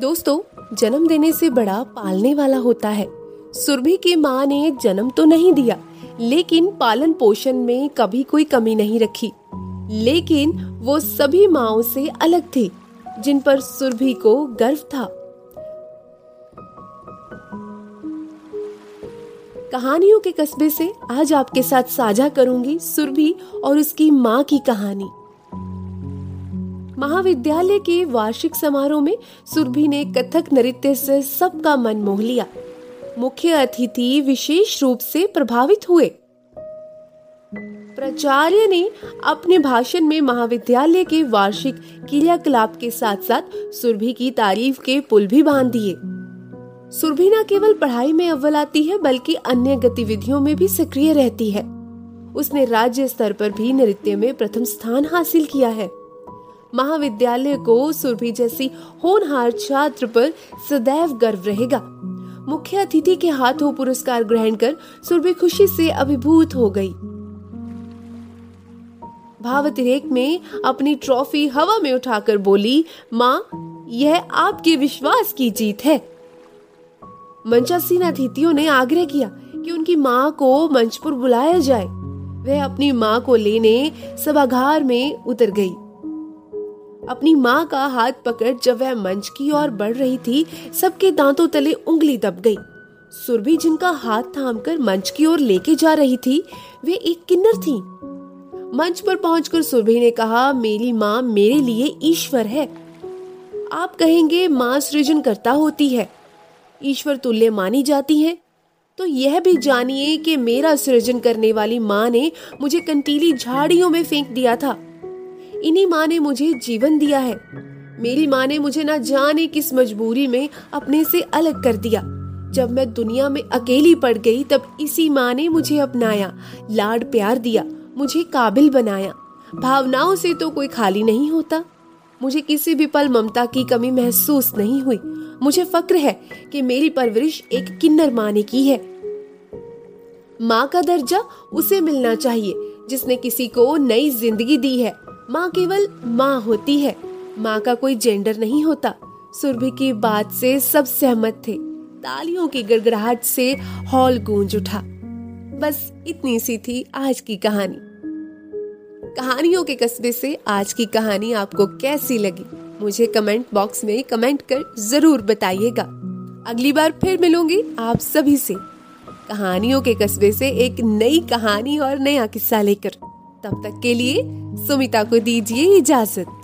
दोस्तों, जन्म देने से बड़ा पालने वाला होता है। सुरभि की माँ ने जन्म तो नहीं दिया, लेकिन पालन पोषण में कभी कोई कमी नहीं रखी। लेकिन वो सभी माओ से अलग थी, जिन पर सुरभि को गर्व था। कहानियों के कस्बे से आज आपके साथ साझा करूँगी सुरभि और उसकी माँ की कहानी। महाविद्यालय के वार्षिक समारोह में सुरभि ने कथक नृत्य से सबका मन मोह लिया। मुख्य अतिथि विशेष रूप से प्रभावित हुए। प्राचार्य ने अपने भाषण में महाविद्यालय के वार्षिक क्रियाकलाप के साथ साथ सुरभि की तारीफ़ के पुल भी बाँध दिए। सुरभि न केवल पढ़ाई में अव्वल आती है, बल्कि अन्य गतिविधियों में भी सक्रिय रहती है। उसने राज्य स्तर पर भी नृत्य में प्रथम स्थान हासिल किया है। महाविद्यालय को सुरभि जैसी होनहार छात्र पर सदैव गर्व रहेगा। मुख्य अतिथि के हाथों पुरस्कार ग्रहण कर सुरभि खुशी से अभिभूत हो गई। भावतिरेक में अपनी ट्रॉफी हवा में उठाकर बोली, माँ, यह आपके विश्वास की जीत है। मंचासीन अतिथियों ने आग्रह किया कि उनकी माँ को मंच पर बुलाया जाए। वह अपनी माँ को लेने सभागार में उतर गई। अपनी माँ का हाथ पकड़ जब वह मंच की ओर बढ़ रही थी, सबके दांतों तले उंगली दब गई। सुरभि, जिनका हाथ थामकर मंच की ओर लेके जा रही थी, वे एक किन्नर थी। मंच पर पहुंचकर सुरभि ने कहा, मेरी माँ मेरे लिए ईश्वर है। आप कहेंगे, माँ सृजन करता होती है। ईश्वर तुल्य मानी जाती है। तो यह भी जानिए कि मेरा सृजन करने वाली माँ ने मुझे कंटीली झाड़ियों में फेंक दिया था। इन्हीं माँ ने मुझे जीवन दिया है। मेरी माँ ने मुझे ना जाने किस मजबूरी में अपने से अलग कर दिया। जब मैं दुनिया में अकेली पड़ गई, तब इसी माँ ने मुझे अपनाया, लाड प्यार दिया, मुझे काबिल बनाया। भावनाओं से तो कोई खाली नहीं होता। मुझे किसी भी पल ममता की कमी महसूस नहीं हुई। मुझे फक्र है कि मेरी परवरिश एक किन्नर माँ ने की है। माँ का दर्जा उसे मिलना चाहिए, जिसने किसी को नई ज़िंदगी दी है। माँ केवल माँ होती है। माँ का कोई जेंडर नहीं होता। सुरभि की बात से सब सहमत थे। तालियों की गड़गड़ाहट से हॉल गूंज उठा। बस इतनी सी थी आज की कहानी। कहानियों के कस्बे से आज की कहानी आपको कैसी लगी, मुझे कमेंट बॉक्स में कमेंट कर ज़रूर बताइएगा। अगली बार फिर मिलूँगी आप सभी से। कहानियों के कस्बे से एक नई कहानी और नया किस्सा लेकर। तब तक के लिए सुमिता को दीजिए इजाज़त।